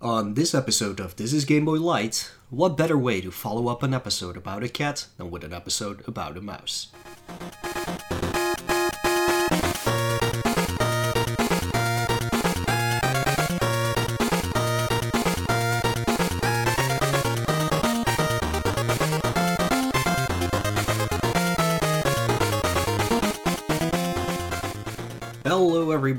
On this episode of This is Game Boy Light, what better way to follow up an episode about a cat than with an episode about a mouse?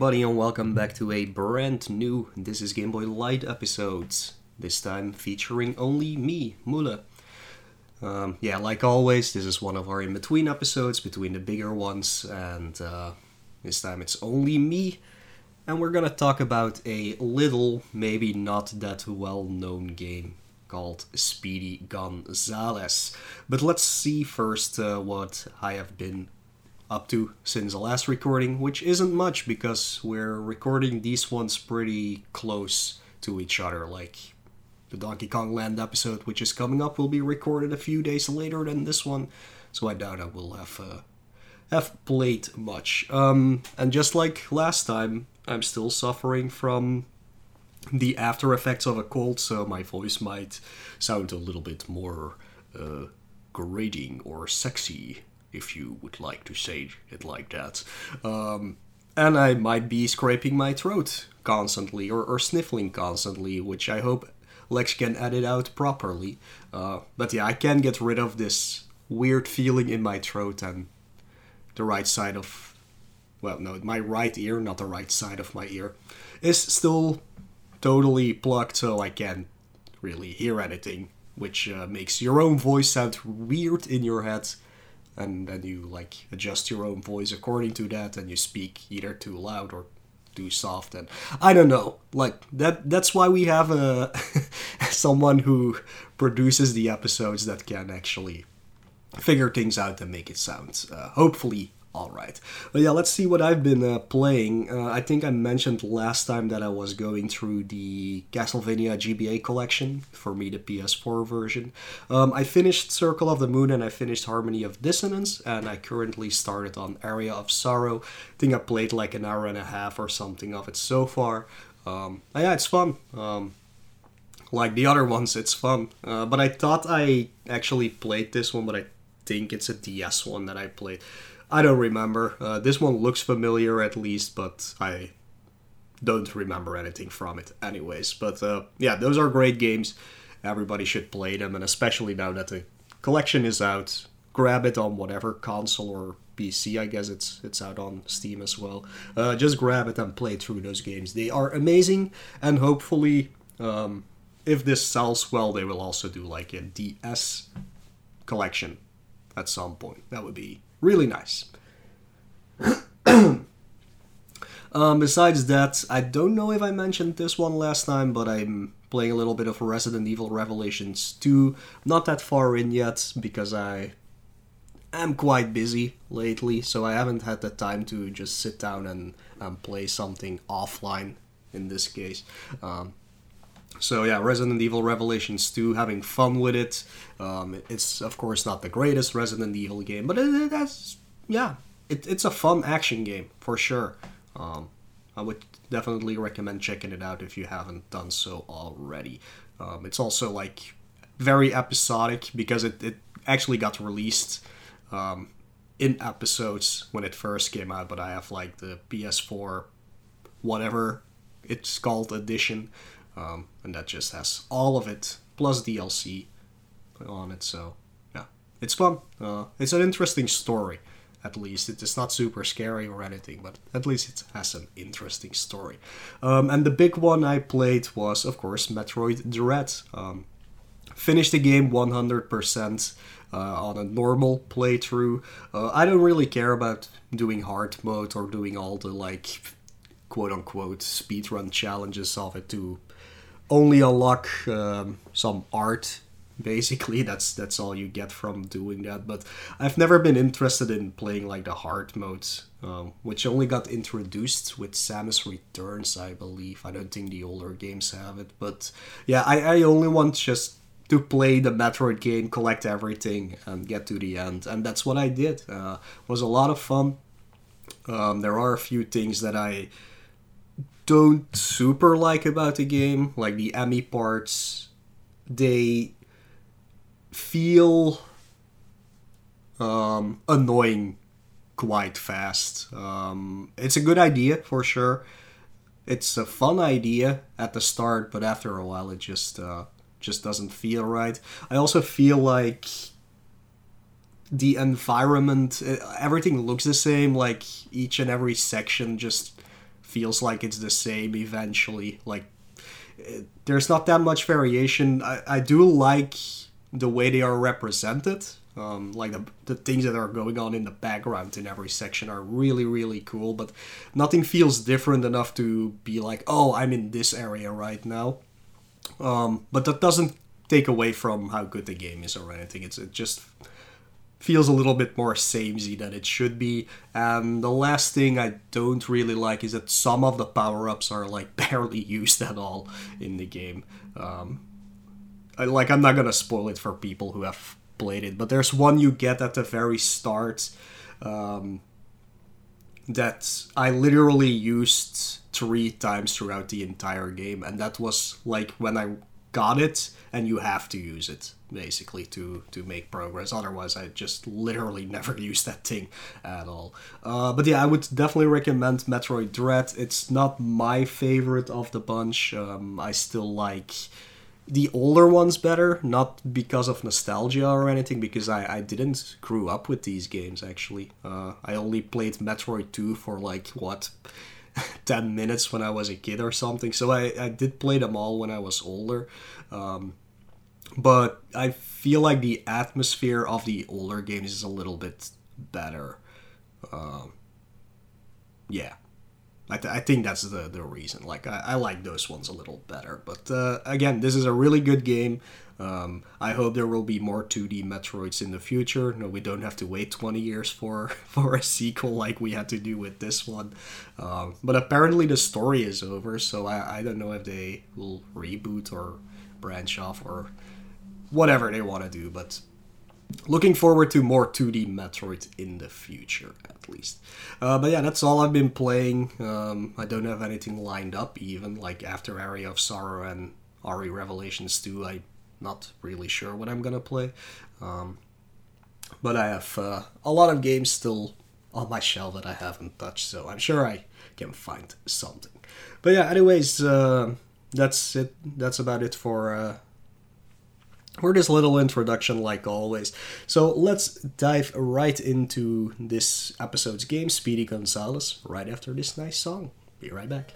Everybody, and welcome back to a brand new This is Game Boy Light episodes. This time featuring only me, Mule. Um, yeah, like always, this is one of our in between episodes between the bigger ones, and uh, this time it's only me. And we're gonna talk about a little, maybe not that well known game called Speedy Gonzales. But let's see first uh, what I have been up to since the last recording, which isn't much because we're recording these ones pretty close to each other. Like the Donkey Kong Land episode, which is coming up, will be recorded a few days later than this one, so I doubt I will have uh, have played much. Um, and just like last time, I'm still suffering from the after effects of a cold, so my voice might sound a little bit more uh, grating or sexy if you would like to say it like that. Um, and I might be scraping my throat constantly or, or sniffling constantly, which I hope Lex can edit out properly. Uh, but yeah, I can get rid of this weird feeling in my throat and the right side of. Well, no, my right ear, not the right side of my ear, is still totally plugged, so I can't really hear anything, which uh, makes your own voice sound weird in your head and then you like adjust your own voice according to that and you speak either too loud or too soft and i don't know. Like that that's why we have a someone who produces the episodes that can actually figure things out and make it sound uh, hopefully all right. But yeah, let's see what I've been uh, playing. Uh, I think I mentioned last time that I was going through the Castlevania GBA collection, for me, the PS4 version. Um, I finished Circle of the Moon and I finished Harmony of Dissonance, and I currently started on Aria of Sorrow. I think I played like an hour and a half or something of it so far. Um, yeah, it's fun. Um, like the other ones, it's fun. Uh, but I thought I actually played this one, but I think it's a DS one that I played. I don't remember. Uh, this one looks familiar at least, but I don't remember anything from it, anyways. But uh, yeah, those are great games. Everybody should play them, and especially now that the collection is out, grab it on whatever console or PC. I guess it's it's out on Steam as well. Uh, just grab it and play through those games. They are amazing, and hopefully, um, if this sells well, they will also do like a DS collection at some point. That would be really nice. um, besides that, I don't know if I mentioned this one last time, but I'm playing a little bit of Resident Evil Revelations 2. Not that far in yet because I am quite busy lately, so I haven't had the time to just sit down and, and play something offline in this case. Um, so yeah, Resident Evil Revelations 2, having fun with it. Um, it's of course not the greatest Resident Evil game, but it, that's yeah, it, it's a fun action game for sure. Um, I would definitely recommend checking it out if you haven't done so already. Um, it's also like very episodic because it, it actually got released um, in episodes when it first came out, but I have like the PS4 whatever it's called edition um, and that just has all of it plus DLC on it. So yeah, it's fun. Uh, it's an interesting story. At least it is not super scary or anything, but at least it has an interesting story. Um, and the big one I played was, of course, Metroid Dread. Um, finished the game 100%. Uh, on a normal playthrough. Uh, I don't really care about doing hard mode or doing all the like quote unquote speedrun challenges of it to only unlock um, some art basically. That's that's all you get from doing that. But i've never been interested in playing like the hard modes um, which only got introduced with samus returns i believe. I don't think the older games have it. But yeah i, I only want just to play the metroid game collect everything and get to the end. And that's what i did. Uh, was a lot of fun. Um, there are a few things that i don't super like about the game, like the E.M.M.I. parts, they feel um, annoying quite fast. Um, it's a good idea for sure. It's a fun idea at the start, but after a while, it just uh, just doesn't feel right. I also feel like the environment, everything looks the same. Like each and every section just feels like it's the same eventually. Like there's not that much variation. I, I do like the way they are represented. Um, like the, the things that are going on in the background in every section are really really cool but nothing feels different enough to be like oh i'm in this area right now um, but that doesn't take away from how good the game is or anything it's it just feels a little bit more samey than it should be. And the last thing i don't really like is that some of the power-ups are like barely used at all in the game. Um, I, like i'm not gonna spoil it for people who have played it, but there's one you get at the very start um, that I literally used three times throughout the entire game, and that was like when I got it, and you have to use it basically to to make progress. Otherwise, I just literally never use that thing at all. Uh, but yeah, I would definitely recommend Metroid Dread. It's not my favorite of the bunch. Um, I still like the older ones better, not because of nostalgia or anything, because I, I didn't grew up with these games actually. Uh, I only played Metroid 2 for like, what, 10 minutes when I was a kid or something, so I, I did play them all when I was older. Um, but I feel like the atmosphere of the older games is a little bit better. Um, yeah, I, th- I think that's the, the reason. Like, I, I like those ones a little better. But uh, again, this is a really good game. Um, I hope there will be more 2D Metroids in the future. No, we don't have to wait 20 years for, for a sequel like we had to do with this one. Um, but apparently the story is over, so I, I don't know if they will reboot or branch off or whatever they want to do. But looking forward to more 2D Metroid in the future, at least. Uh, but yeah, that's all I've been playing. Um, I don't have anything lined up, even like after Aria of Sorrow and RE Revelations 2. I'm not really sure what I'm gonna play. Um, but I have uh, a lot of games still on my shelf that I haven't touched, so I'm sure I can find something. But yeah, anyways, uh, that's it. That's about it for for this little introduction, like always. So let's dive right into this episode's game, Speedy Gonzales, right after this nice song. Be right back.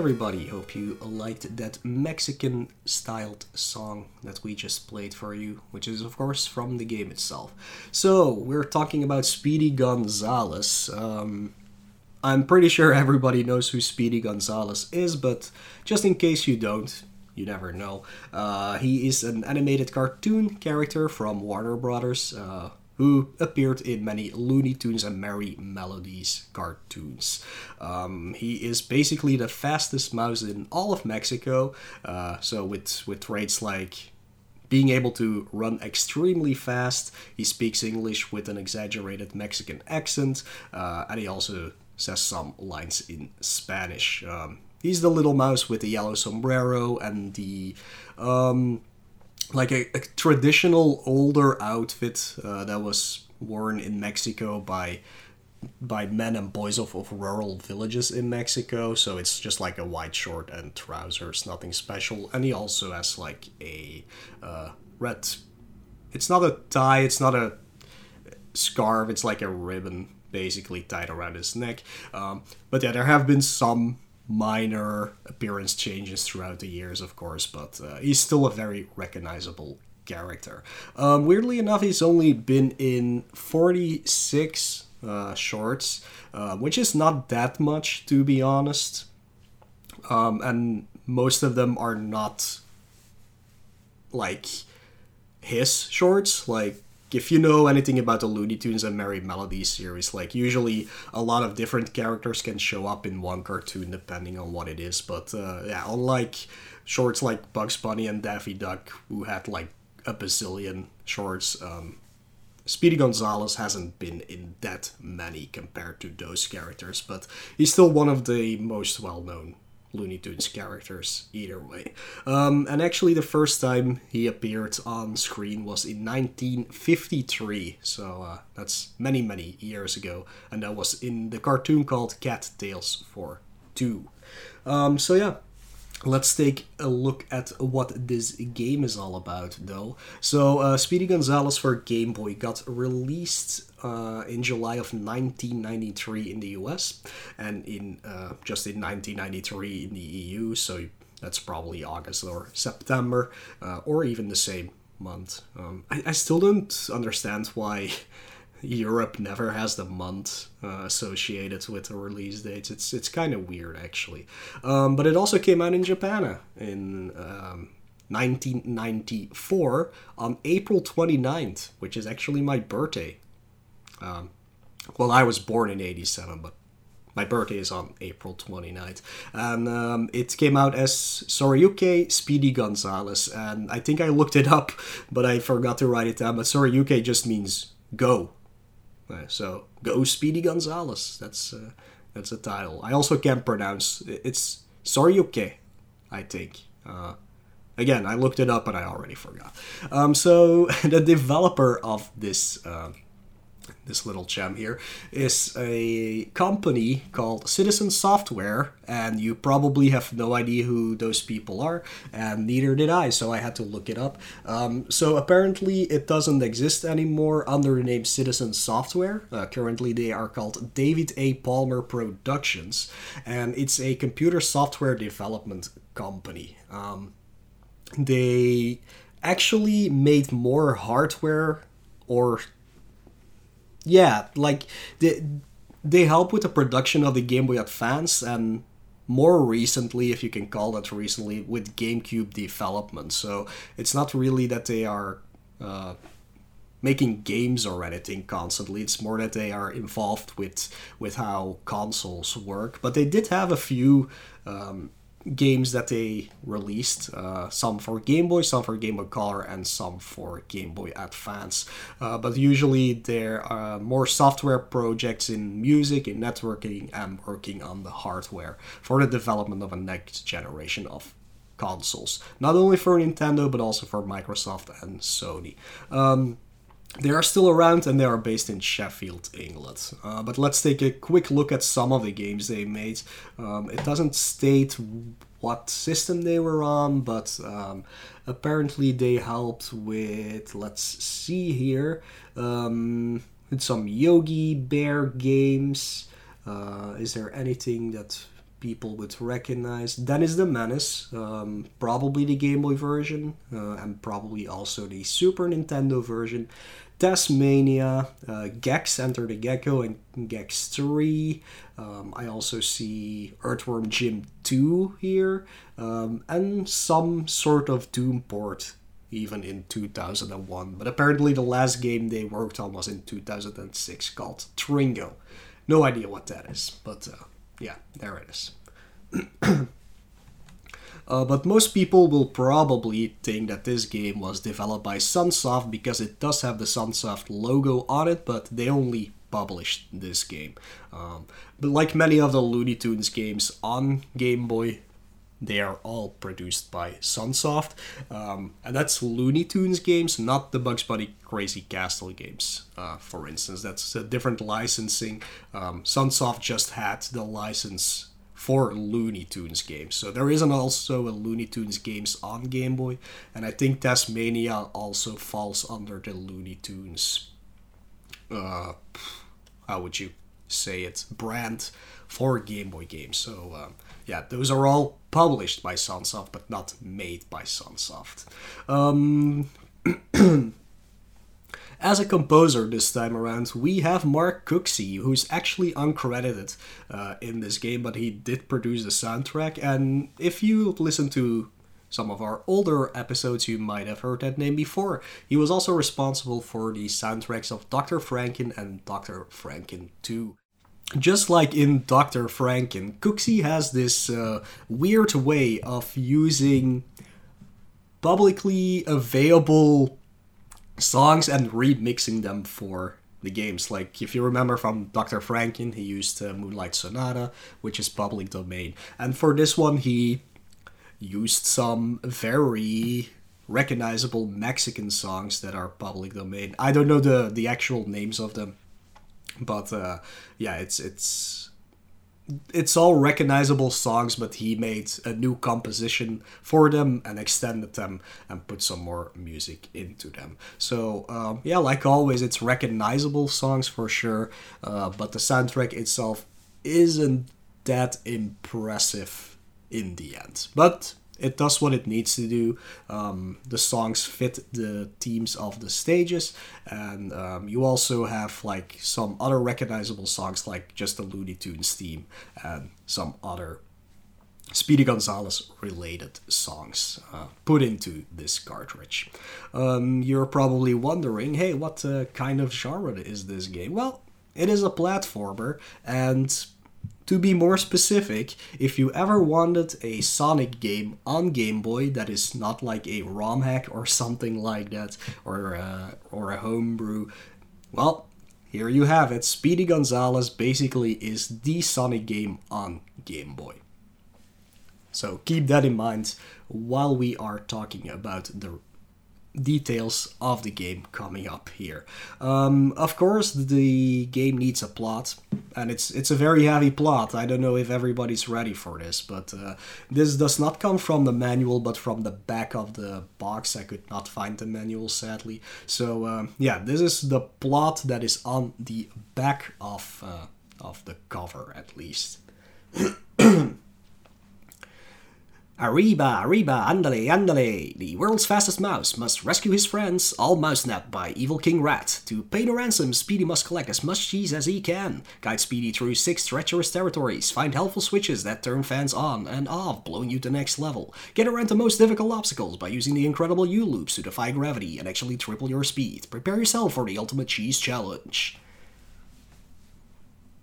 Everybody. Hope you liked that Mexican styled song that we just played for you, which is of course from the game itself. So, we're talking about Speedy Gonzales. Um, I'm pretty sure everybody knows who Speedy Gonzales is, but just in case you don't, you never know. Uh, he is an animated cartoon character from Warner Brothers. Uh, who appeared in many Looney Tunes and Merrie Melodies cartoons. Um, he is basically the fastest mouse in all of Mexico, uh, so with, with traits like being able to run extremely fast, he speaks English with an exaggerated Mexican accent, uh, and he also says some lines in Spanish. Um, he's the little mouse with the yellow sombrero and the um, like a, a traditional older outfit uh, that was worn in Mexico by by men and boys of, of rural villages in Mexico. So it's just like a white short and trousers, nothing special. And he also has like a uh, red. It's not a tie. It's not a scarf. It's like a ribbon basically tied around his neck. Um, but yeah, there have been some minor appearance changes throughout the years, of course, but uh, he's still a very recognizable character. Um, weirdly enough, he's only been in 46 uh, shorts, uh, which is not that much, to be honest. um, and most of them are not like his shorts. Like if you know anything about the Looney Tunes and Merrie Melody series, like usually a lot of different characters can show up in one cartoon depending on what it is. But uh, yeah, unlike shorts like Bugs Bunny and Daffy Duck, who had like a bazillion shorts, um, Speedy Gonzales hasn't been in that many compared to those characters, but he's still one of the most well known Looney Tunes characters either way. Um, and actually, the first time he appeared on screen was in 1953, so uh, that's many, many years ago, and that was in the cartoon called Cat-Tails for Two. Um, so yeah, Let's take a look at what this game is all about, though. So, uh, Speedy Gonzales for Game Boy got released uh, in July of 1993 in the US, and in uh, just in 1993 in the EU. So that's probably August or September, uh, or even the same month. Um, I, I still don't understand why Europe never has the month uh, associated with the release dates. It's it's kind of weird actually. Um, but it also came out in Japan in um, 1994 on April 29th, which is actually my birthday. Um, well, I was born in 87, but my birthday is on April 29th. And um, it came out as Soriyuke Speedy Gonzales. And I think I looked it up, but I forgot to write it down. But Soriyuke just means go so go Speedy Gonzales. That's uh, that's a title. I also can't pronounce. It's Soriyuke, I think. Uh, again, I looked it up and I already forgot. Um, so the developer of this uh, this little gem here, is a company called Citizen Software, and you probably have no idea who those people are, and neither did I, so I had to look it up. Um, so apparently, it doesn't exist anymore under the name Citizen Software. Uh, currently, they are called David A. Palmer Productions, and it's a computer software development company. Um, they actually made more hardware or yeah, like they they help with the production of the Game Boy Advance and more recently, if you can call that recently, with GameCube development. So it's not really that they are uh, making games or anything constantly. It's more that they are involved with with how consoles work. But they did have a few um, games that they released uh, some for game boy some for game boy color and some for game boy advance. Uh, but usually there are more software projects in music in networking and working on the hardware for the development of a next generation of consoles. Not only for nintendo but also for microsoft and sony. Um, they are still around and they are based in Sheffield, England. Uh, but let's take a quick look at some of the games they made. Um, it doesn't state what system they were on, but um, apparently they helped with, let's see here, um, some Yogi Bear games. Uh, is there anything that people would recognize. Dennis the Menace, um, probably the Game Boy version, uh, and probably also the Super Nintendo version. Taz-Mania, uh, Gex Enter the Gecko, and Gex 3. Um, I also see Earthworm Jim 2 here, um, and some sort of Doom port even in 2001. But apparently, the last game they worked on was in 2006 called Tringo. No idea what that is, but uh, yeah, there it is. uh, but most people will probably think that this game was developed by Sunsoft because it does have the Sunsoft logo on it, but they only published this game. Um, but like many of the Looney Tunes games on Game Boy, they are all produced by Sunsoft. Um, and that's Looney Tunes games, not the Bugs Bunny Crazy Castle games, uh, for instance. That's a different licensing. Um, Sunsoft just had the license for Looney Tunes games. So there isn't also a Looney Tunes games on Game Boy, and I think Taz-Mania also falls under the Looney Tunes. Uh, how would you say it? Brand for Game Boy games. So um, yeah, those are all published by Sunsoft, but not made by Sunsoft. Um, As a composer this time around, we have Mark Cooksey, who's actually uncredited uh, in this game, but he did produce the soundtrack. And if you listen to some of our older episodes, you might have heard that name before. He was also responsible for the soundtracks of Dr. Franken and Dr. Franken 2 just like in Dr. Franken, Cooksey has this uh, weird way of using publicly available songs and remixing them for the games. Like, if you remember from Dr. Franken, he used uh, Moonlight Sonata, which is public domain. And for this one, he used some very recognizable Mexican songs that are public domain. I don't know the, the actual names of them but uh, yeah, it's it's it's all recognizable songs, but he made a new composition for them and extended them and put some more music into them. So um, yeah, like always, it's recognizable songs for sure, uh, but the soundtrack itself isn't that impressive in the end. But it does what it needs to do. Um, the songs fit the themes of the stages, and um, you also have like some other recognizable songs, like just the Looney Tunes theme and some other Speedy Gonzales related songs uh, put into this cartridge. Um, you're probably wondering, hey, what uh, kind of genre is this game? Well, it is a platformer, and to be more specific, if you ever wanted a Sonic game on Game Boy that is not like a ROM hack or something like that, or uh, or a homebrew, well, here you have it. Speedy Gonzales basically is the Sonic game on Game Boy. So keep that in mind while we are talking about the details of the game coming up here. Um, of course, the game needs a plot, and it's it's a very heavy plot. I don't know if everybody's ready for this, but uh, this does not come from the manual, but from the back of the box. I could not find the manual, sadly. So um, yeah, this is the plot that is on the back of uh, of the cover, at least. Arriba, arriba, andale, andale! The world's fastest mouse must rescue his friends, all mouse napped by evil King Rat. To pay the ransom, Speedy must collect as much cheese as he can. Guide Speedy through six treacherous territories, find helpful switches that turn fans on and off, blowing you to the next level. Get around the most difficult obstacles by using the incredible U-loops to defy gravity and actually triple your speed. Prepare yourself for the ultimate cheese challenge.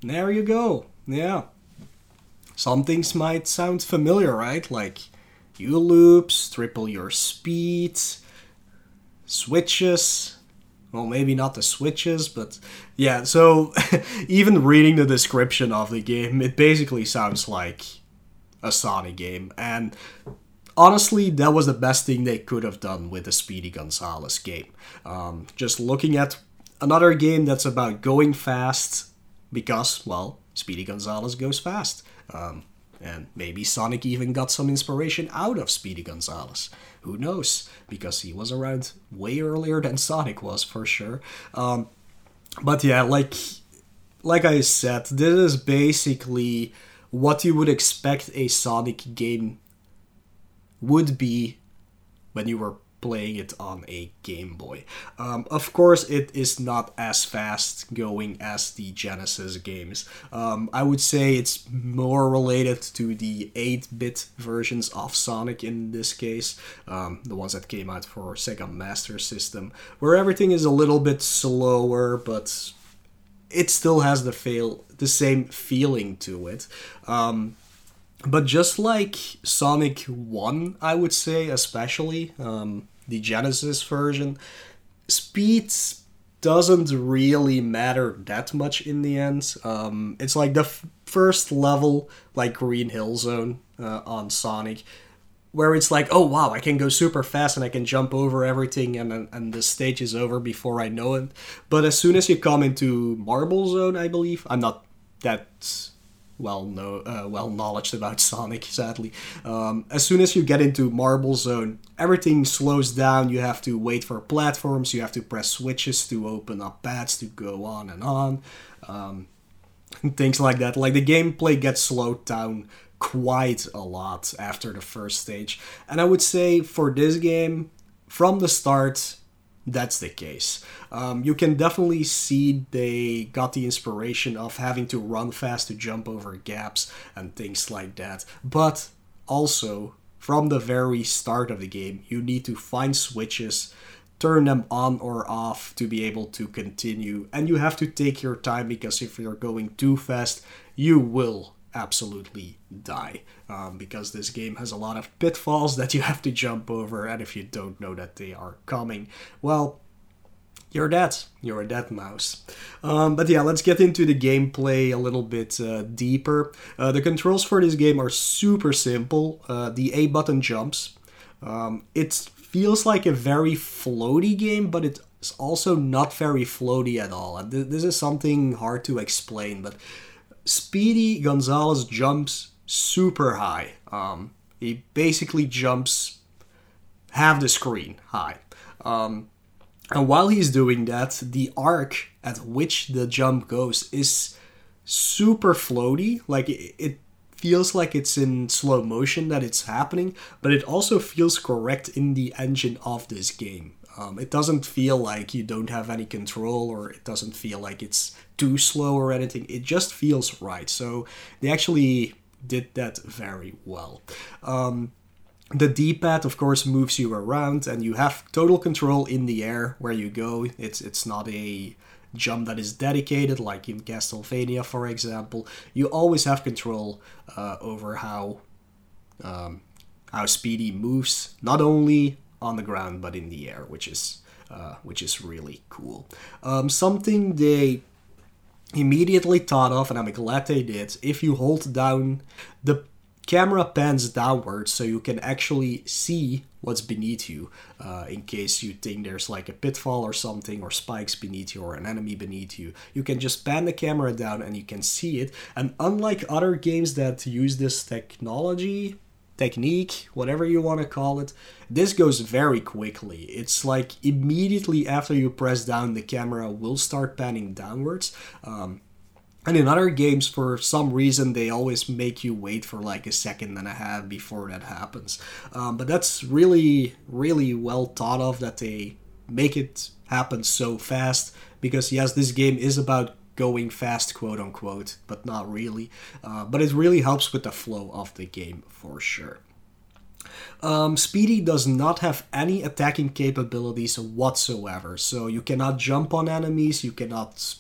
There you go. Yeah some things might sound familiar, right? Like U loops, triple your speed, switches. Well, maybe not the switches, but yeah, so even reading the description of the game, it basically sounds like a Sonic game. And honestly, that was the best thing they could have done with the Speedy Gonzales game. Um, just looking at another game that's about going fast because, well, Speedy Gonzales goes fast. Um, and maybe Sonic even got some inspiration out of Speedy Gonzales. Who knows? Because he was around way earlier than Sonic was for sure. Um, but yeah, like like I said, this is basically what you would expect a Sonic game would be when you were playing it on a Game Boy. Um, of course, it is not as fast going as the Genesis games. Um, I would say it's more related to the 8 bit versions of Sonic in this case, um, the ones that came out for Sega Master System, where everything is a little bit slower, but it still has the fail the same feeling to it. Um, but just like Sonic 1, I would say, especially, um, the Genesis version, speed doesn't really matter that much in the end. Um, it's like the f- first level, like Green Hill Zone uh, on Sonic, where it's like, oh wow, I can go super fast and I can jump over everything, and and the stage is over before I know it. But as soon as you come into Marble Zone, I believe I'm not that well know uh, well knowledge about Sonic. Sadly, um, as soon as you get into Marble Zone, everything slows down. You have to wait for platforms. You have to press switches to open up paths to go on and on. Um, things like that. Like the gameplay gets slowed down quite a lot after the first stage, and I would say for this game, from the start, that's the case. Um, you can definitely see they got the inspiration of having to run fast to jump over gaps and things like that. But also, from the very start of the game, you need to find switches, turn them on or off to be able to continue. And you have to take your time because if you're going too fast, you will absolutely die. Um, because this game has a lot of pitfalls that you have to jump over and if you don't know that they are coming well you're dead. You're a dead mouse. Um, but yeah let's get into the gameplay a little bit uh, deeper. Uh, the controls for this game are super simple. Uh, the a button jumps. Um, it feels like a very floaty game but it's also not very floaty at all. And th- this is something hard to explain but Speedy Gonzales jumps super high. Um, he basically jumps half the screen high. Um, and while he's doing that, the arc at which the jump goes is super floaty. Like it, it feels like it's in slow motion that it's happening, but it also feels correct in the engine of this game. Um, it doesn't feel like you don't have any control, or it doesn't feel like it's too slow or anything. It just feels right. So they actually did that very well. Um, the D-pad, of course, moves you around, and you have total control in the air where you go. It's it's not a jump that is dedicated, like in Castlevania, for example. You always have control uh, over how um, how Speedy moves, not only on the ground but in the air, which is uh, which is really cool. Um, something they immediately thought of, and I'm glad they did. If you hold down, the camera pans downwards so you can actually see what's beneath you uh, in case you think there's like a pitfall or something or spikes beneath you or an enemy beneath you you can just pan the camera down and you can see it and unlike other games that use this technology technique, whatever you want to call it, this goes very quickly. It's like immediately after you press down, the camera will start panning downwards. Um, and in other games, for some reason, they always make you wait for like a second and a half before that happens. Um, but that's really, really well thought of that they make it happen so fast. Because, yes, this game is about going fast, quote unquote, but not really. Uh, but it really helps with the flow of the game for sure. Um, Speedy does not have any attacking capabilities whatsoever, so you cannot jump on enemies, you cannot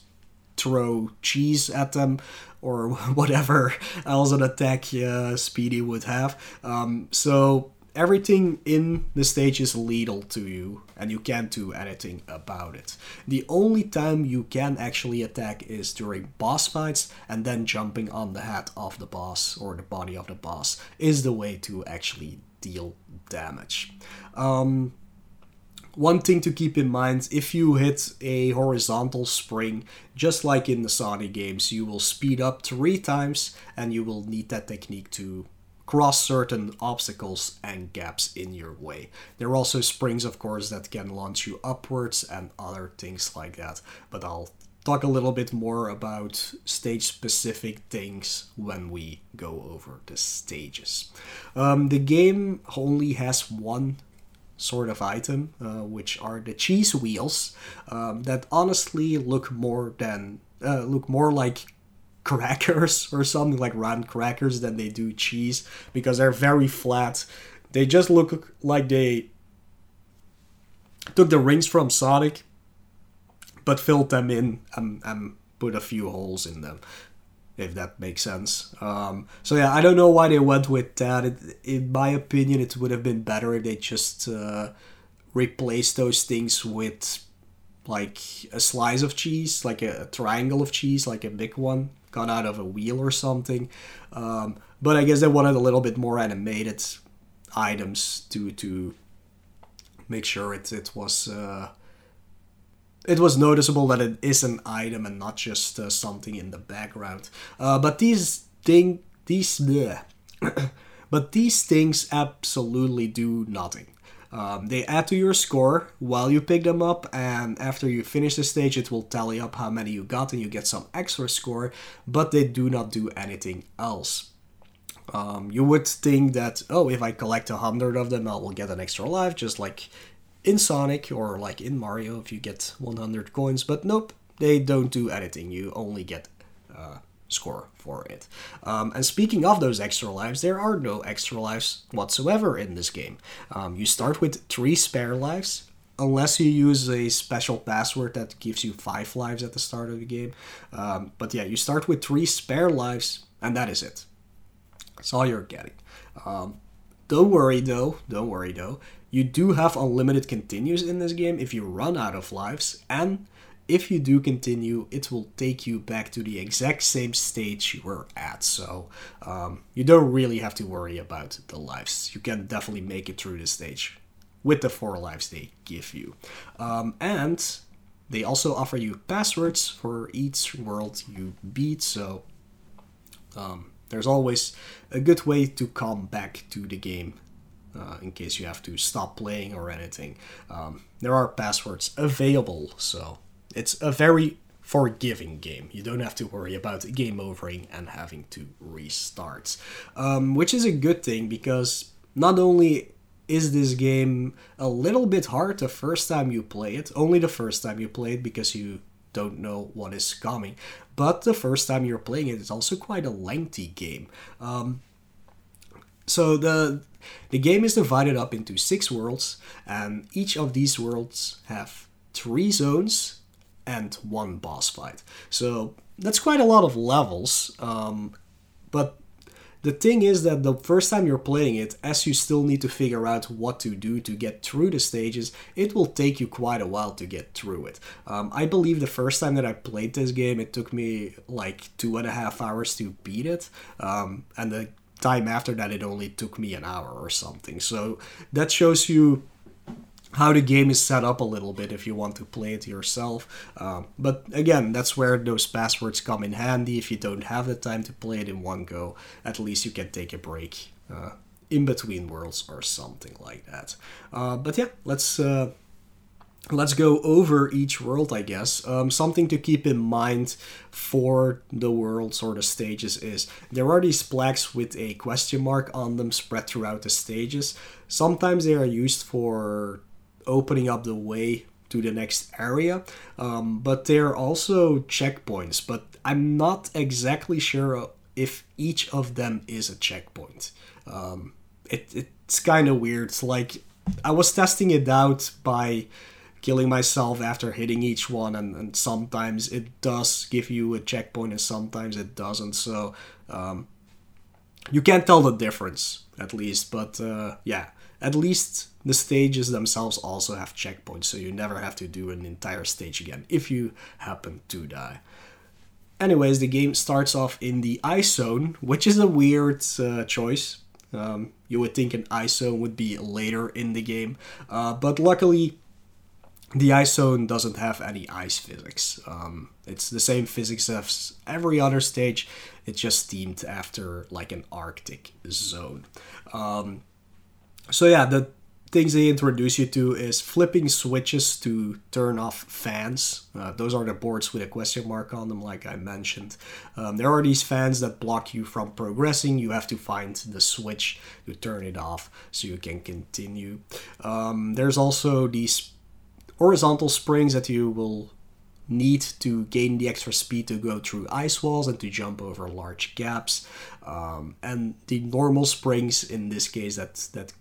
throw cheese at them, or whatever else an attack uh, Speedy would have. Um, so everything in the stage is lethal to you and you can't do anything about it. The only time you can actually attack is during boss fights and then jumping on the head of the boss or the body of the boss is the way to actually deal damage. Um, one thing to keep in mind if you hit a horizontal spring, just like in the Sonic games, you will speed up three times and you will need that technique to cross certain obstacles and gaps in your way. There are also springs, of course, that can launch you upwards and other things like that, but I'll talk a little bit more about stage specific things when we go over the stages. Um, the game only has one sort of item, uh, which are the cheese wheels um, that honestly look more than uh, look more like crackers or something like round crackers than they do cheese because they're very flat. They just look like they took the rings from Sonic but filled them in and, and put a few holes in them if that makes sense. Um, so yeah, I don't know why they went with that. It, in my opinion, it would have been better if they just uh, replaced those things with like a slice of cheese, like a, a triangle of cheese, like a big one gone out of a wheel or something. Um, but I guess they wanted a little bit more animated items to to make sure it it was uh, it was noticeable that it is an item and not just uh, something in the background. Uh, but these thing these but these things absolutely do nothing. Um, they add to your score while you pick them up, and after you finish the stage, it will tally up how many you got, and you get some extra score, but they do not do anything else. Um, you would think that, oh, if I collect a hundred of them, I will get an extra life, just like in Sonic or like in Mario if you get 100 coins, but nope, they don't do anything. You only get uh, score for it. Um, and speaking of those extra lives, there are no extra lives whatsoever in this game. Um, you start with three spare lives, unless you use a special password that gives you five lives at the start of the game. Um, but yeah, you start with three spare lives, and that is it. That's all you're getting. Um, don't worry though, don't worry though. You do have unlimited continues in this game if you run out of lives, and if you do continue, it will take you back to the exact same stage you were at. So um, you don't really have to worry about the lives. You can definitely make it through the stage with the four lives they give you. Um, and they also offer you passwords for each world you beat. So um, there's always a good way to come back to the game uh, in case you have to stop playing or anything. Um, there are passwords available, so it's a very forgiving game. You don't have to worry about game overing and having to restart, um, which is a good thing because not only is this game a little bit hard the first time you play it, only the first time you play it because you don't know what is coming, but the first time you're playing it, it's also quite a lengthy game. Um, so the the game is divided up into six worlds, and each of these worlds have three zones and one boss fight. So that's quite a lot of levels. Um, but the thing is that the first time you're playing it, as you still need to figure out what to do to get through the stages, it will take you quite a while to get through it. Um, I believe the first time that I played this game, it took me like two and a half hours to beat it. Um, and the time after that, it only took me an hour or something. So that shows you how the game is set up a little bit if you want to play it yourself. Um, but again, that's where those passwords come in handy. If you don't have the time to play it in one go, at least you can take a break uh, in between worlds or something like that. Uh, but yeah, let's. Uh, let's go over each world, I guess. Um, something to keep in mind for the worlds or the stages is there are these plaques with a question mark on them spread throughout the stages. Sometimes they are used for opening up the way to the next area. Um, but there are also checkpoints, but I'm not exactly sure if each of them is a checkpoint. Um, it, it's kind of weird. Like I was testing it out by killing myself after hitting each one, and, and sometimes it does give you a checkpoint, and sometimes it doesn't. So um, you can't tell the difference, at least. But uh, yeah, at least the stages themselves also have checkpoints, so you never have to do an entire stage again if you happen to die. Anyways, the game starts off in the ice zone, which is a weird uh, choice. Um, you would think an ice zone would be later in the game, uh, but luckily, the ice zone doesn't have any ice physics. Um, it's the same physics as every other stage. It's just themed after like an Arctic zone. Um, so yeah, the things they introduce you to is flipping switches to turn off fans. Uh, those are the boards with a question mark on them, like I mentioned. Um, there are these fans that block you from progressing. You have to find the switch to turn it off so you can continue. Um, there's also these horizontal springs that you will need to gain the extra speed to go through ice walls and to jump over large gaps. Um, and the normal springs in this case that that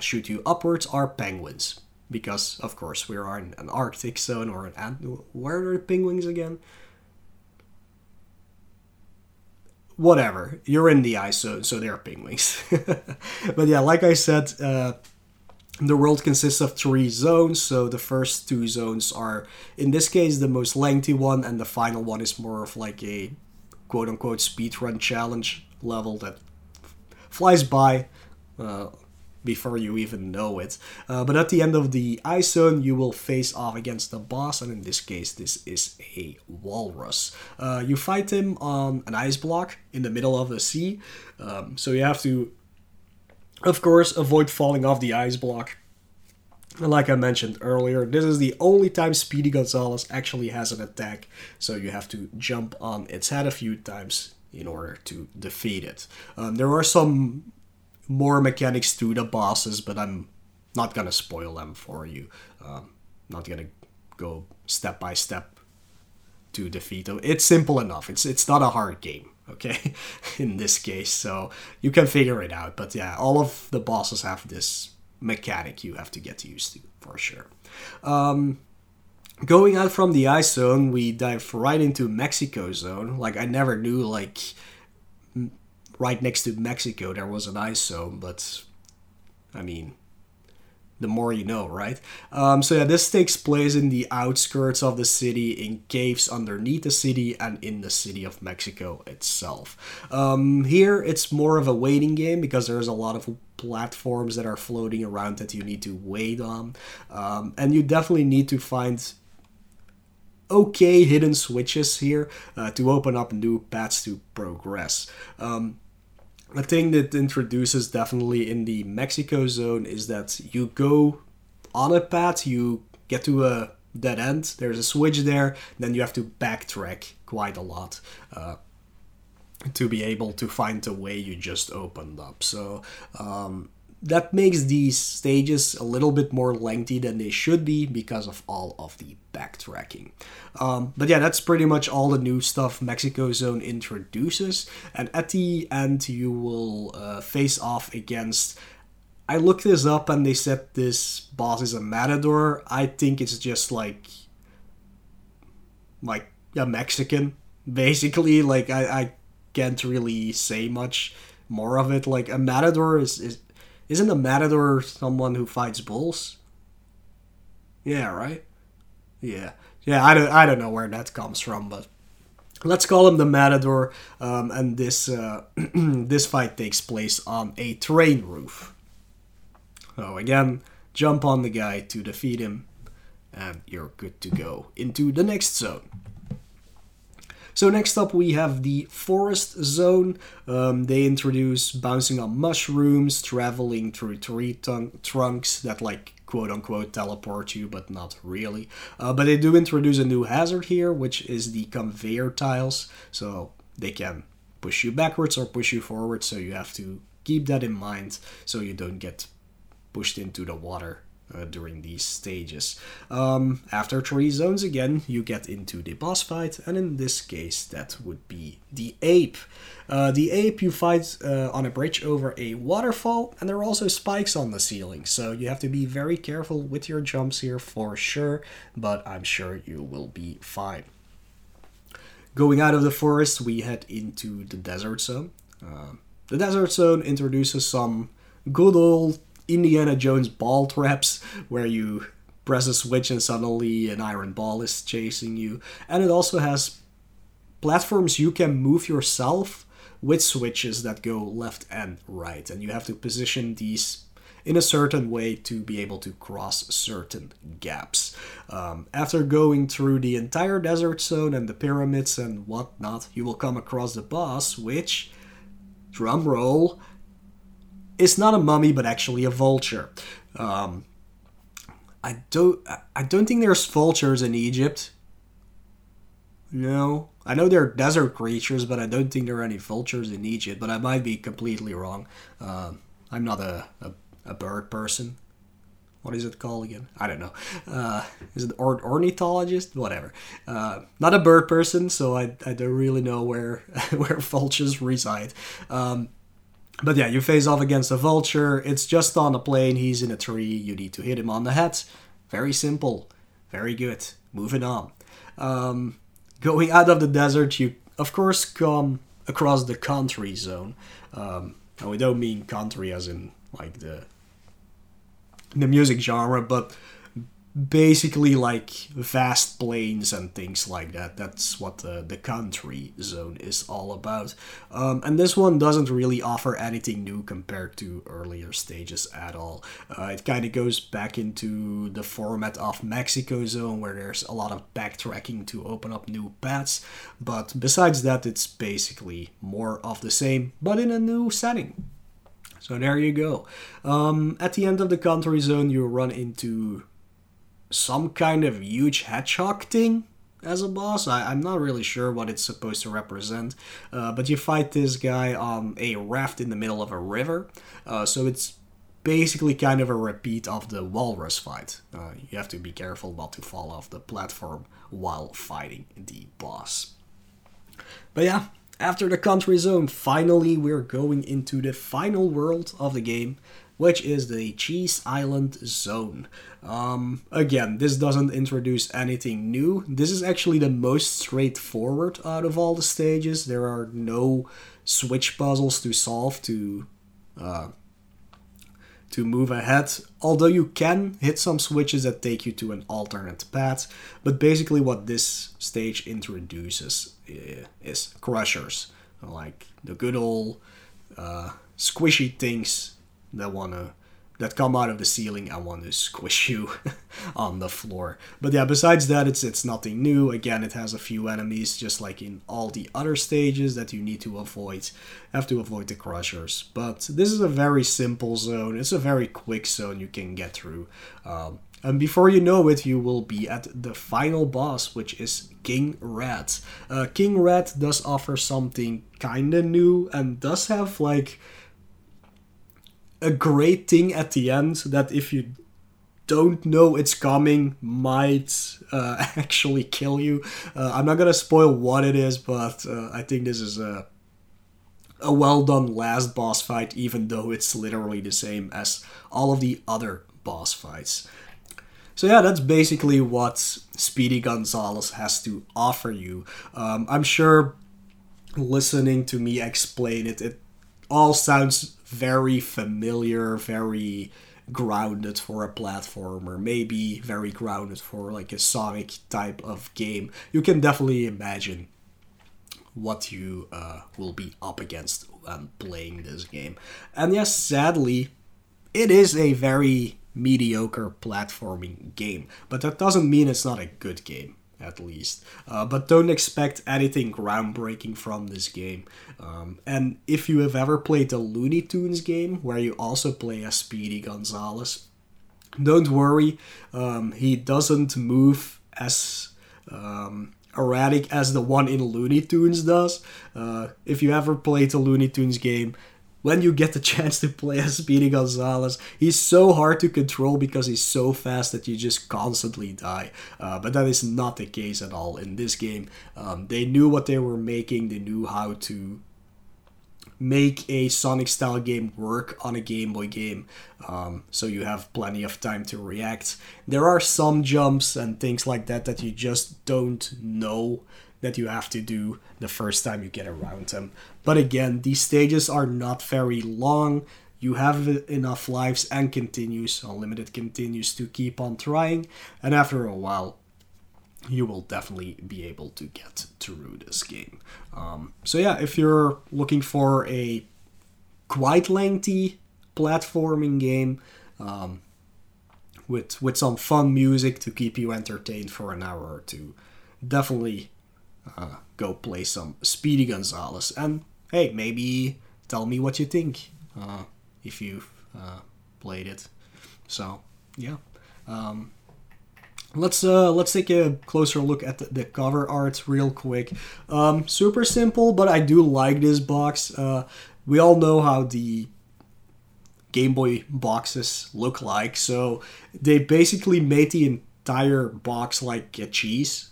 shoot you upwards are penguins. Because, of course, we are in an Arctic zone or an. Where are the penguins again? Whatever. You're in the ice zone, so they're penguins. but yeah, like I said, uh, the world consists of three zones. So the first two zones are, in this case, the most lengthy one, and the final one is more of like a quote unquote speedrun challenge level that flies by. Uh, before you even know it. Uh, but at the end of the ice zone, you will face off against the boss, and in this case, this is a walrus. Uh, you fight him on an ice block in the middle of the sea, um, so you have to, of course, avoid falling off the ice block. And like I mentioned earlier, this is the only time Speedy Gonzales actually has an attack, so you have to jump on its head a few times in order to defeat it. Um, there are some more mechanics to the bosses, but I'm not gonna spoil them for you. Um, not gonna go step by step to defeat them. It's simple enough. It's it's not a hard game, okay? In this case, so you can figure it out. But yeah, all of the bosses have this mechanic you have to get used to for sure. Um, going out from the ice zone, we dive right into Mexico zone. Like I never knew like right next to Mexico there was an ice zone, but I mean the more you know, right? Um, so yeah, this takes place in the outskirts of the city, in caves underneath the city, and in the city of Mexico itself. Um, here, it's more of a waiting game because there's a lot of platforms that are floating around that you need to wait on, um, and you definitely need to find okay hidden switches here uh, to open up new paths to progress. Um, a thing that introduces definitely in the Mexico zone is that you go on a path, you get to a dead end, there's a switch there, then you have to backtrack quite a lot. Uh, to be able to find the way you just opened up. So um, that makes these stages a little bit more lengthy than they should be because of all of the backtracking. Um, but yeah, that's pretty much all the new stuff Mexico Zone introduces. And at the end, you will uh, face off against. I looked this up and they said this boss is a matador. I think it's just like. like a Mexican, basically. Like, I, I can't really say much more of it. Like, a matador is, is isn't a matador someone who fights bulls? Yeah, right? Yeah. Yeah, I don't, I don't know where that comes from, but let's call him the matador. Um, and this, uh, this fight takes place on a train roof. So again, jump on the guy to defeat him, and you're good to go into the next zone. So next up we have the forest zone. Um, they introduce bouncing on mushrooms, traveling through tree trunks that like quote unquote teleport you, but not really. Uh, but they do introduce a new hazard here, which is the conveyor tiles. So they can push you backwards or push you forward, so you have to keep that in mind so you don't get pushed into the water uh, during these stages. Um, after three zones again, you get into the boss fight, and in this case, that would be the ape. Uh, the ape you fight uh, on a bridge over a waterfall, and there are also spikes on the ceiling, so you have to be very careful with your jumps here for sure, but I'm sure you will be fine. Going out of the forest, we head into the desert zone. Uh, the desert zone introduces some good old Indiana Jones ball traps where you press a switch and suddenly an iron ball is chasing you. And it also has platforms you can move yourself with switches that go left and right. And you have to position these in a certain way to be able to cross certain gaps. Um, after going through the entire desert zone and the pyramids and whatnot, you will come across the boss, which, drum roll, it's not a mummy, but actually a vulture. Um, I don't. I don't think there's vultures in Egypt. No, I know there are desert creatures, but I don't think there are any vultures in Egypt. But I might be completely wrong. Uh, I'm not a, a, a, bird person. What is it called again? I don't know. Uh, is it or- ornithologist? Whatever. Uh, not a bird person, so I, I don't really know where where vultures reside. Um, but yeah, you face off against a vulture. It's just on a plane. He's in a tree. You need to hit him on the head. Very simple. Very good. Moving on. Um, going out of the desert, you of course come across the country zone. Um, and we don't mean country as in like the the music genre, but basically like vast plains and things like that. That's what the, the country zone is all about. Um, and this one doesn't really offer anything new compared to earlier stages at all. Uh, it kind of goes back into the format of Mexico zone where there's a lot of backtracking to open up new paths. But besides that, it's basically more of the same, but in a new setting. So there you go. Um, at the end of the country zone, you run into some kind of huge hedgehog thing as a boss. I, am not really sure what it's supposed to represent, uh, but you fight this guy on a raft in the middle of a river. Uh, so it's basically kind of a repeat of the walrus fight. Uh, you have to be careful not to fall off the platform while fighting the boss. But yeah, after the country zone, finally we're going into the final world of the game, which is the Cheese Island Zone. Um, again, this doesn't introduce anything new. This is actually the most straightforward out of all the stages. There are no switch puzzles to solve to uh, to move ahead. Although you can hit some switches that take you to an alternate path, but basically what this stage introduces uh, is crushers, like the good old uh, squishy things that wanna that come out of the ceiling and want to squish you on the floor. But yeah, besides that, it's it's nothing new. Again, it has a few enemies, just like in all the other stages that you need to avoid. Have to avoid the crushers. But this is a very simple zone. It's a very quick zone you can get through. Um, and before you know it, you will be at the final boss, which is King Rat. Uh, King Rat does offer something kinda new and does have like a great thing at the end that if you don't know it's coming might uh, actually kill you. Uh, I'm not gonna spoil what it is, but uh, I think this is a a well done last boss fight, even though it's literally the same as all of the other boss fights. So yeah, that's basically what Speedy Gonzales has to offer you. Um, I'm sure listening to me explain it, it all sounds very familiar, very grounded for a platformer, maybe very grounded for like a Sonic type of game. You can definitely imagine what you uh, will be up against when playing this game. And yes, sadly, it is a very mediocre platforming game, but that doesn't mean it's not a good game at least. Uh, but don't expect anything groundbreaking from this game. Um, and if you have ever played the Looney Tunes game, where you also play as Speedy Gonzales, don't worry, um, he doesn't move as um, erratic as the one in Looney Tunes does. Uh, if you ever played the Looney Tunes game, when you get the chance to play as Speedy Gonzales. He's so hard to control because he's so fast that you just constantly die. Uh, but that is not the case at all in this game. Um, they knew what they were making, they knew how to make a Sonic style game work on a Game Boy game, um, so you have plenty of time to react. There are some jumps and things like that that you just don't know that you have to do the first time you get around them. But again, these stages are not very long. You have enough lives and continues, unlimited continues to keep on trying, and after a while, you will definitely be able to get through this game. Um, so yeah, if you're looking for a quite lengthy platforming game um, with with some fun music to keep you entertained for an hour or two, definitely uh, go play some Speedy Gonzales. And hey, maybe tell me what you think uh, if you've uh, played it. So yeah, um, let's uh, let's take a closer look at the, the cover art real quick. Um, super simple, but I do like this box. Uh, we all know how the Game Boy boxes look like, so they basically made the entire box like a cheese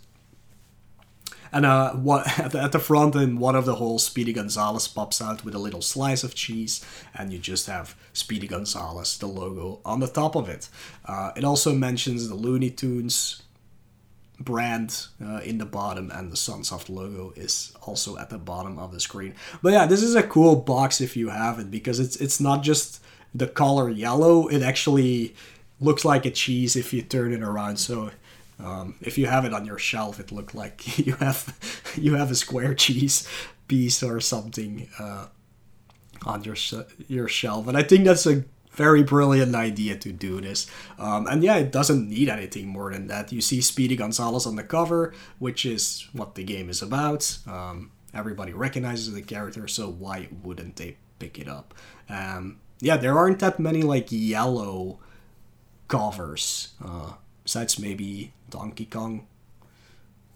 and uh, what at the front end, one of the holes, Speedy Gonzales pops out with a little slice of cheese, and you just have Speedy Gonzales, the logo, on the top of it. Uh, it also mentions the Looney Tunes brand uh, in the bottom and the Sunsoft logo is also at the bottom of the screen. But yeah, this is a cool box if you have it because it's it's not just the color yellow, it actually looks like a cheese if you turn it around. So um, if you have it on your shelf, it look like you have you have a square cheese piece or something uh, on your your shelf, and I think that's a very brilliant idea to do this. Um, and yeah, it doesn't need anything more than that. You see Speedy Gonzales on the cover, which is what the game is about. Um, everybody recognizes the character, so why wouldn't they pick it up? Um, yeah, there aren't that many like yellow covers. Uh, besides maybe Donkey Kong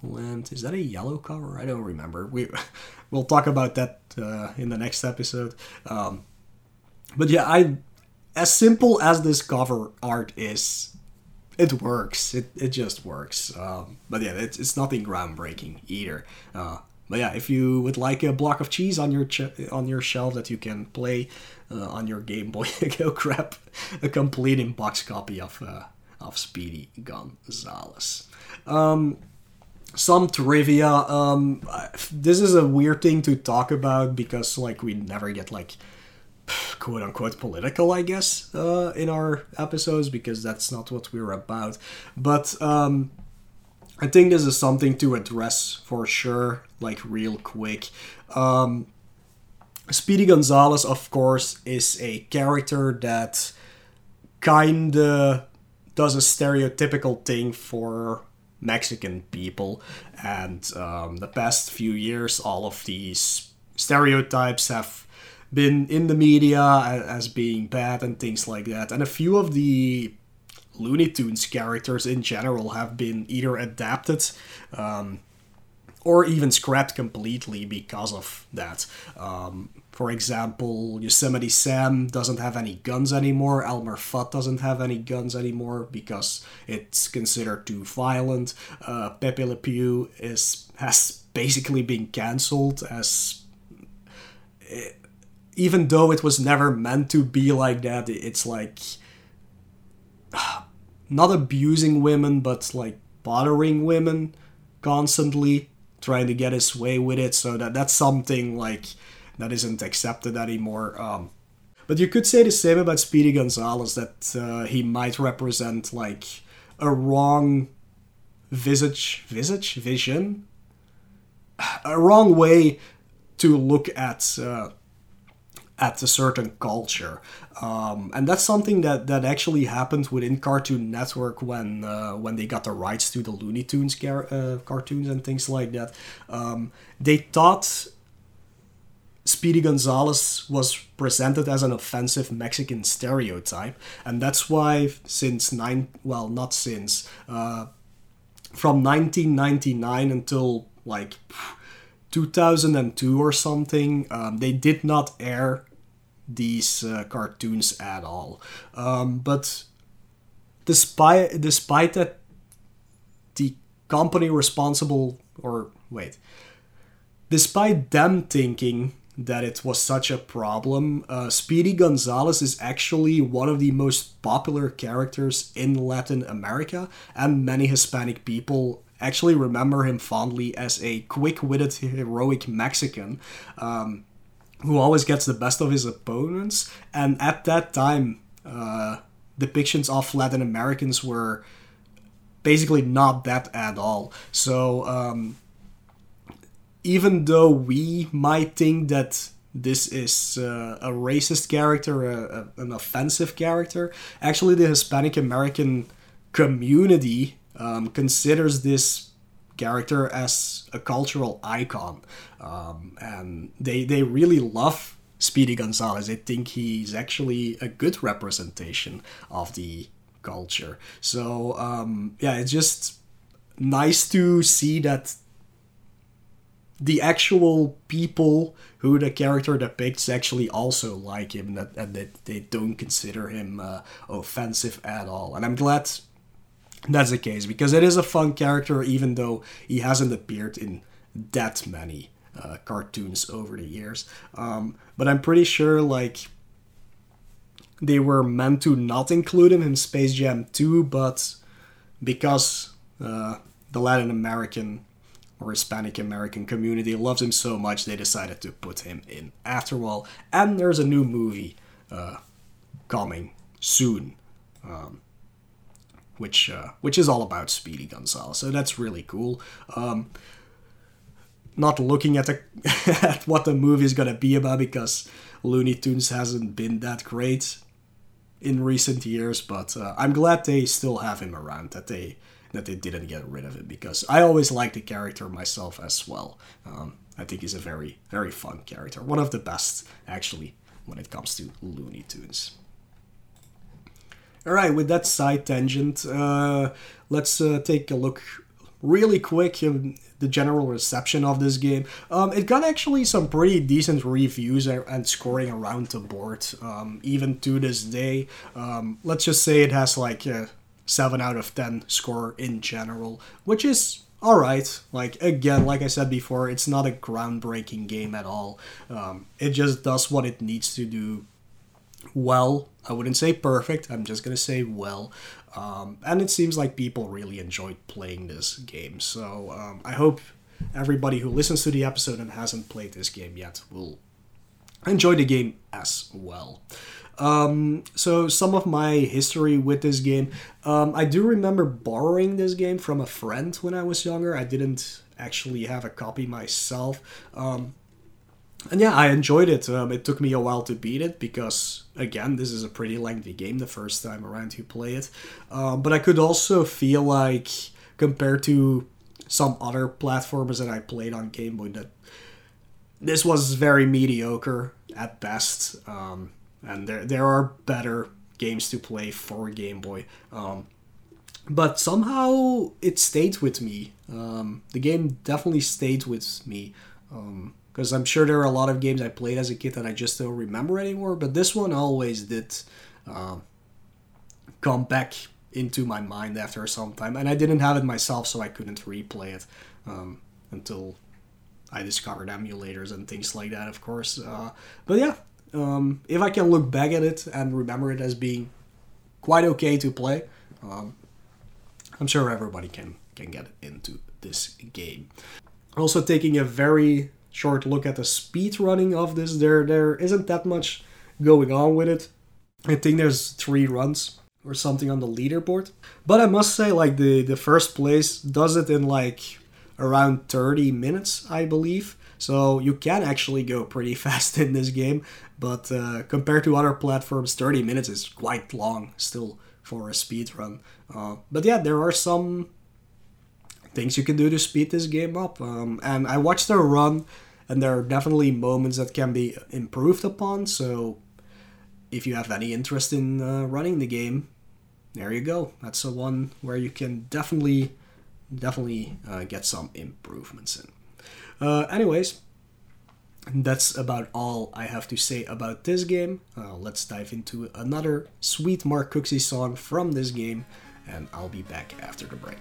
Land. Is that a yellow cover? I don't remember. We we'll talk about that uh, in the next episode. Um, but yeah, I as simple as this cover art is, it works. It, it just works. Um, but yeah, it's, it's nothing groundbreaking either. Uh, but yeah, if you would like a block of cheese on your ch- on your shelf that you can play uh, on your Game Boy, go grab a complete in box copy of uh, of Speedy Gonzales. Um, some trivia. Um, this is a weird thing to talk about because like we never get like quote unquote political, I guess, uh, in our episodes because that's not what we're about. But um, I think this is something to address for sure, like real quick. Um, Speedy Gonzales, of course, is a character that kinda does a stereotypical thing for Mexican people, and um, the past few years, all of these stereotypes have been in the media as being bad and things like that, and a few of the Looney Tunes characters in general have been either adapted um, or even scrapped completely because of that. Um, for example, Yosemite Sam doesn't have any guns anymore. Elmer Fudd doesn't have any guns anymore because it's considered too violent. Uh, Pepe Le Pew is has basically been cancelled as. It, even though it was never meant to be like that, it's like not abusing women, but like bothering women constantly, trying to get his way with it. So that that's something like that isn't accepted anymore. Um, but you could say the same about Speedy Gonzales that uh, he might represent like a wrong visage, visage, vision, a wrong way to look at uh, at a certain culture. Um, and that's something that, that actually happened within Cartoon Network when uh, when they got the rights to the Looney Tunes car- uh, cartoons and things like that. Um, they thought Speedy Gonzales was presented as an offensive Mexican stereotype, and that's why since nine well not since uh, from 1999 until like 2002 or something, um, they did not air these uh, cartoons at all. Um, but despite despite that, the company responsible or wait, despite them thinking that it was such a problem, uh, Speedy Gonzales is actually one of the most popular characters in Latin America, and many Hispanic people actually remember him fondly as a quick-witted, heroic Mexican. Um, who always gets the best of his opponents. And at that time, uh, depictions of Latin Americans were basically not that at all. So um, even though we might think that this is uh, a racist character, a, a, an offensive character, actually the Hispanic American community um, considers this character as a cultural icon, um, and they they really love Speedy Gonzales. They think he's actually a good representation of the culture. So um, yeah, it's just nice to see that the actual people who the character depicts actually also like him and that they don't consider him uh, offensive at all and i'm glad that's the case because it is a fun character, even though he hasn't appeared in that many uh, cartoons over the years. Um, but I'm pretty sure like they were meant to not include him in Space Jam 2, but because uh, the Latin American or Hispanic American community loves him so much, they decided to put him in after all. And there's a new movie uh, coming soon. Um, which uh, which is all about Speedy Gonzales. So that's really cool. Um, not looking at the at what the movie is gonna be about because Looney Tunes hasn't been that great in recent years, but uh, I'm glad they still have him around. That they that they didn't get rid of him because I always liked the character myself as well. Um, I think he's a very very fun character, one of the best actually when it comes to Looney Tunes. All right, with that side tangent, uh, let's uh, take a look really quick. The general reception of this game. Um, it got actually some pretty decent reviews and scoring around the board, um, even to this day. Um, let's just say it has like a 7 out of 10 score in general, which is alright. Like, again, like I said before, it's not a groundbreaking game at all. Um, it just does what it needs to do well. I wouldn't say perfect, I'm just gonna say well. Um, and it seems like people really enjoyed playing this game. So um, I hope everybody who listens to the episode and hasn't played this game yet will enjoy the game as well. Um, so some of my history with this game, um, I do remember borrowing this game from a friend when I was younger. I didn't actually have a copy myself. Um, and yeah, I enjoyed it. Um, it took me a while to beat it because, again, this is a pretty lengthy game the first time around you play it. Um, but I could also feel like, compared to some other platformers that I played on Game Boy, that this was very mediocre at best. Um, and there there are better games to play for Game Boy. Um, but somehow it stayed with me. Um, the game definitely stayed with me. Because um, I'm sure there are a lot of games I played as a kid that I just don't remember anymore. But this one always did uh, come back into my mind after some time. And I didn't have it myself, so I couldn't replay it um, until I discovered emulators and things like that, of course. Uh, but yeah, um, if I can look back at it and remember it as being quite okay to play, um, I'm sure everybody can can get into this game. Also, taking a very short look at the speed running of this, there there isn't that much going on with it. I think there's three runs or something on the leaderboard, but I must say, like the the first place does it in like around 30 minutes, I believe. So you can actually go pretty fast in this game, but uh, compared to other platforms, 30 minutes is quite long still for a speed run. Uh, but yeah, there are some things you can do to speed this game up. Um, and I watched a run, and there are definitely moments that can be improved upon. So if you have any interest in uh, running the game, there you go. That's the one where you can definitely, definitely uh, get some improvements in. Uh, anyways, that's about all I have to say about this game. Uh, let's dive into another sweet Mark Cooksey song from this game, and I'll be back after the break.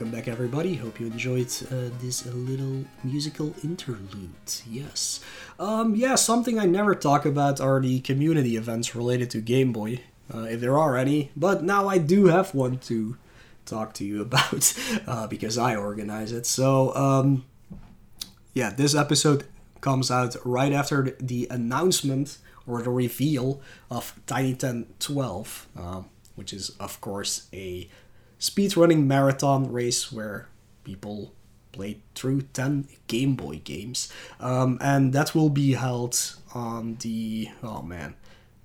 Welcome back everybody. Hope you enjoyed uh, this little musical interlude. Yes. Um, yeah, something I never talk about are the community events related to Game Boy, uh, if there are any. But now I do have one to talk to you about uh, because I organize it. So, um, yeah, this episode comes out right after the announcement or the reveal of Tiny 1012, uh, which is, of course, a speedrunning marathon race where people play through 10 Game Boy games. Um, and that will be held on the. Oh man,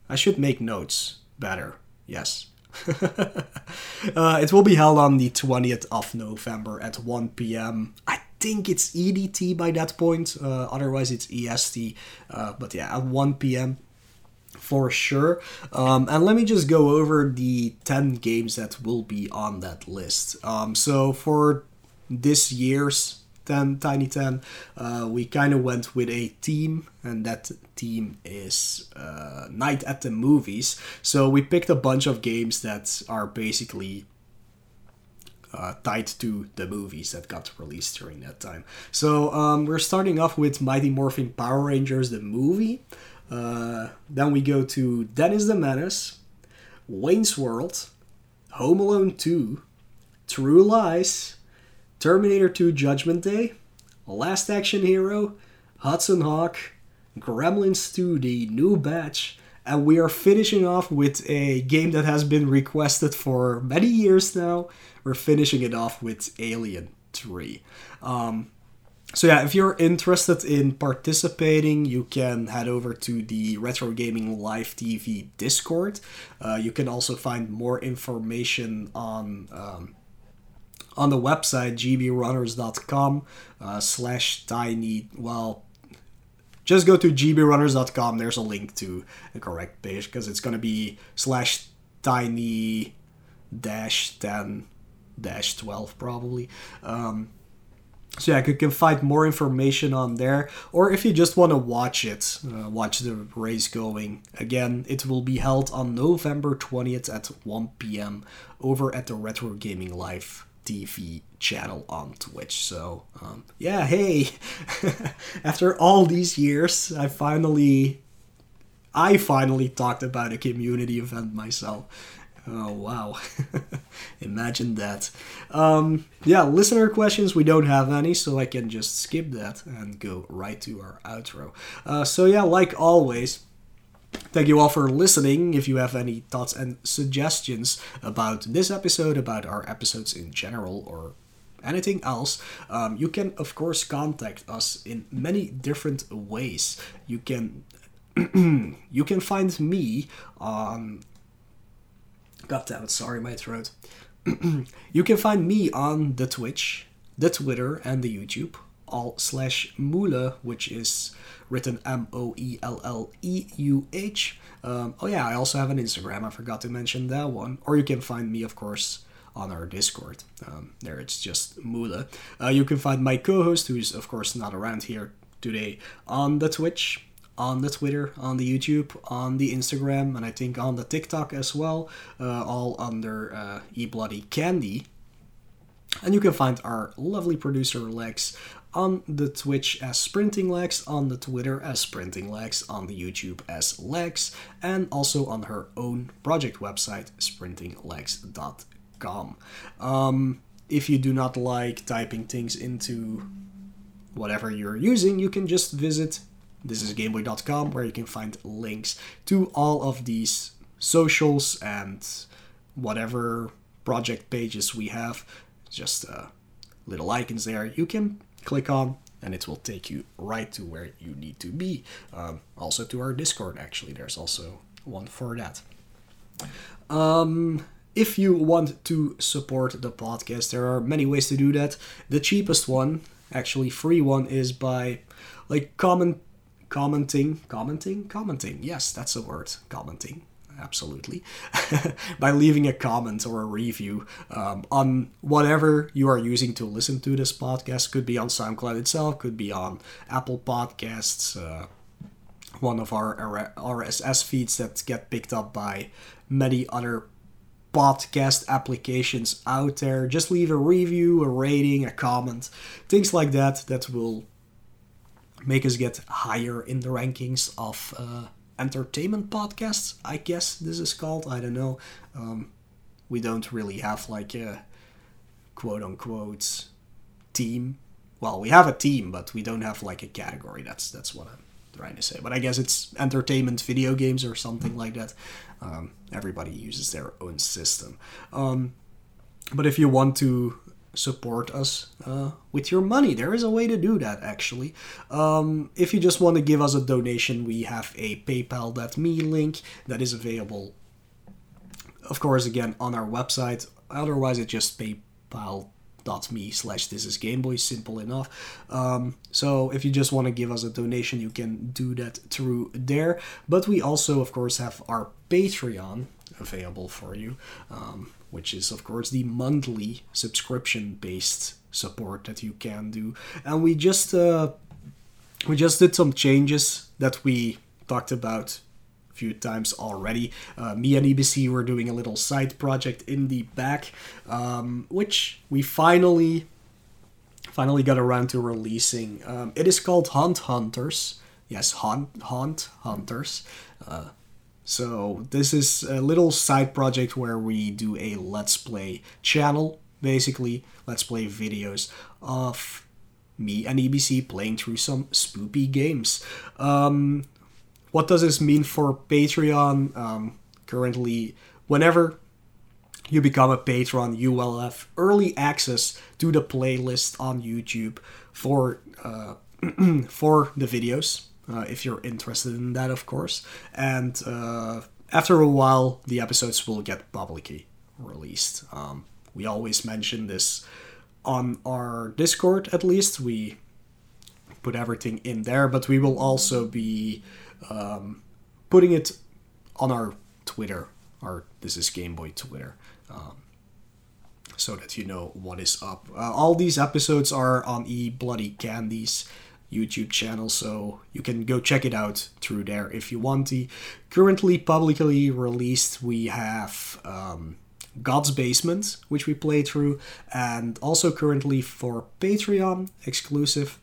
I should make notes better. Yes. uh, it will be held on the 20th of November at 1 p.m. I think it's EDT by that point, uh, otherwise, it's EST. Uh, but yeah, at 1 p.m for sure. Um, and let me just go over the 10 games that will be on that list. Um, so for this year's 10 Tiny 10, uh, we kind of went with a team and that team is uh, Night at the Movies. So we picked a bunch of games that are basically uh, tied to the movies that got released during that time. So um, we're starting off with Mighty Morphin Power Rangers, the movie. Uh, then we go to Dennis the Menace, Wayne's World, Home Alone 2, True Lies, Terminator 2 Judgment Day, Last Action Hero, Hudson Hawk, Gremlins 2 The New Batch, and we are finishing off with a game that has been requested for many years now. We're finishing it off with Alien 3. Um, so yeah, if you're interested in participating, you can head over to the Retro Gaming Live TV Discord. Uh, you can also find more information on um, on the website gbrunners.com uh, slash tiny. Well, just go to gbrunners.com. There's a link to the correct page because it's gonna be slash tiny dash ten dash twelve probably. Um, so yeah, you can find more information on there, or if you just want to watch it, uh, watch the race going. Again, it will be held on November 20th at 1 p.m. over at the Retro Gaming Live TV channel on Twitch. So um, yeah, hey, after all these years, I finally, I finally talked about a community event myself. Oh wow! Imagine that. Um, yeah, listener questions. We don't have any, so I can just skip that and go right to our outro. Uh, so yeah, like always. Thank you all for listening. If you have any thoughts and suggestions about this episode, about our episodes in general, or anything else, um, you can of course contact us in many different ways. You can you can find me on God damn it, sorry, my throat. you can find me on the Twitch, the Twitter, and the YouTube, all slash Moele, which is written M O E L L E U H. Um, oh, yeah, I also have an Instagram, I forgot to mention that one. Or you can find me, of course, on our Discord. Um, there it's just Moele. Uh, you can find my co host, who's, of course, not around here today, on the Twitch on the Twitter, on the YouTube, on the Instagram, and I think on the TikTok as well, uh, all under uh, Bloody Candy. And you can find our lovely producer Lex on the Twitch as Sprinting Lex, on the Twitter as Sprinting Lex, on the YouTube as Lex, and also on her own project website, sprintinglex.com. Um, if you do not like typing things into whatever you're using, you can just visit this is gameboy.com where you can find links to all of these socials and whatever project pages we have. Just uh, little icons there you can click on and it will take you right to where you need to be. Um, also to our Discord, actually, there's also one for that. Um, if you want to support the podcast, there are many ways to do that. The cheapest one, actually free one, is by like comment commenting, commenting, commenting. Yes, that's a word. Commenting, absolutely. By leaving a comment or a review um, on whatever you are using to listen to this podcast. Could be on SoundCloud itself, could be on Apple Podcasts, uh, one of our RSS feeds that get picked up by many other podcast applications out there. Just leave a review, a rating, a comment, things like that that will make us get higher in the rankings of uh, entertainment podcasts. I guess this is called. I don't know. Um, we don't really have like a quote unquote team. Well, we have a team, but we don't have like a category. That's that's what I'm trying to say. But I guess it's entertainment video games or something like that. Um, everybody uses their own system. Um, but if you want to support us uh, with your money. There is a way to do that, actually. Um, if you just want to give us a donation, we have a PayPal.me link that is available, of course, again, on our website. Otherwise, it's just PayPal.me slash this is Gameboy, simple enough. Um, so if you just want to give us a donation, you can do that through there. But we also, of course, have our Patreon available for you. Um, which is of course the monthly subscription based support that you can do. And we just uh, we just did some changes that we talked about a few times already. Uh, me and ebc were doing a little side project in the back um, which we finally finally got around to releasing. Um, it is called hunt hunters. Yes hunt hunt hunters. Uh, so this is a little side project where we do a let's play channel, basically let's play videos of me and EBC playing through some spoopy games. Um, what does this mean for Patreon? Um, currently, whenever you become a patron, you will have early access to the playlist on YouTube for uh, for the videos. Uh, if you're interested in that, of course. And uh, after a while, the episodes will get publicly released. Um, we always mention this on our Discord, at least. We put everything in there, but we will also be um, putting it on our Twitter, our This Is Game Boy Twitter. Um, so that you know what is up. Uh, all these episodes are on E Bloody Candies YouTube channel, so you can go check it out through there if you want to. Currently publicly released, we have um, God's Basement, which we play through, and also currently for Patreon exclusive,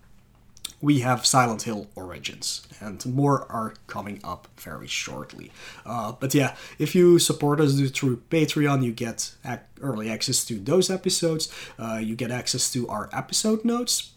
we have Silent Hill Origins, and more are coming up very shortly. Uh, but yeah, if you support us through Patreon, you get ac- early access to those episodes. Uh, you get access to our episode notes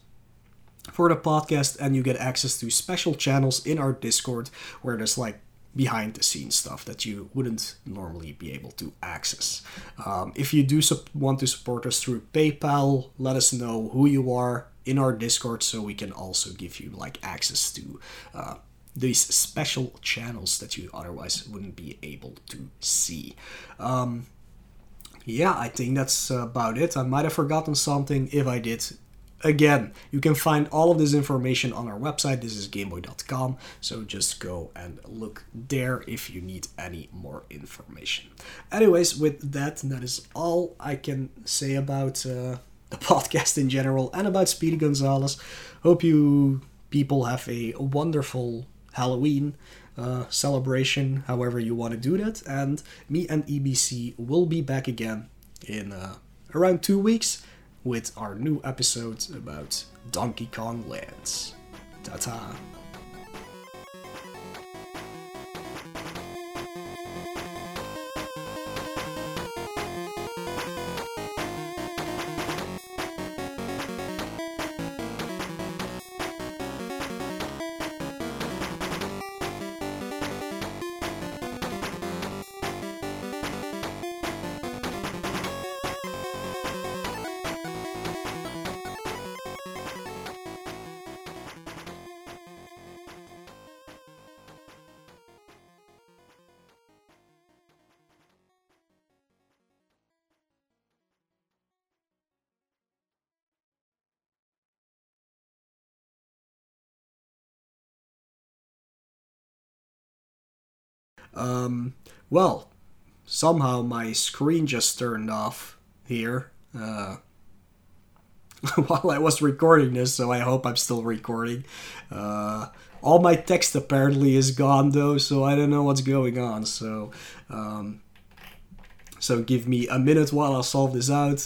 for the podcast, and you get access to special channels in our Discord where there's like behind the scenes stuff that you wouldn't normally be able to access. Um, if you do want to support us through PayPal, let us know who you are in our Discord so we can also give you like access to uh, these special channels that you otherwise wouldn't be able to see. Um, yeah, I think that's about it. I might have forgotten something. If I did, again, you can find all of this information on our website. This is gameboy.com. So just go and look there if you need any more information. Anyways, with that, that is all I can say about uh, the podcast in general and about Speedy Gonzales. Hope you people have a wonderful Halloween uh, celebration, however you want to do that. And me and EBC will be back again in uh, around two weeks with our new episodes about Donkey Kong Lands. Ta ta. Um, well, somehow my screen just turned off here uh, while I was recording this, so I hope I'm still recording. Uh, all my text apparently is gone though, so I don't know what's going on. So, um, so give me a minute while I solve this out.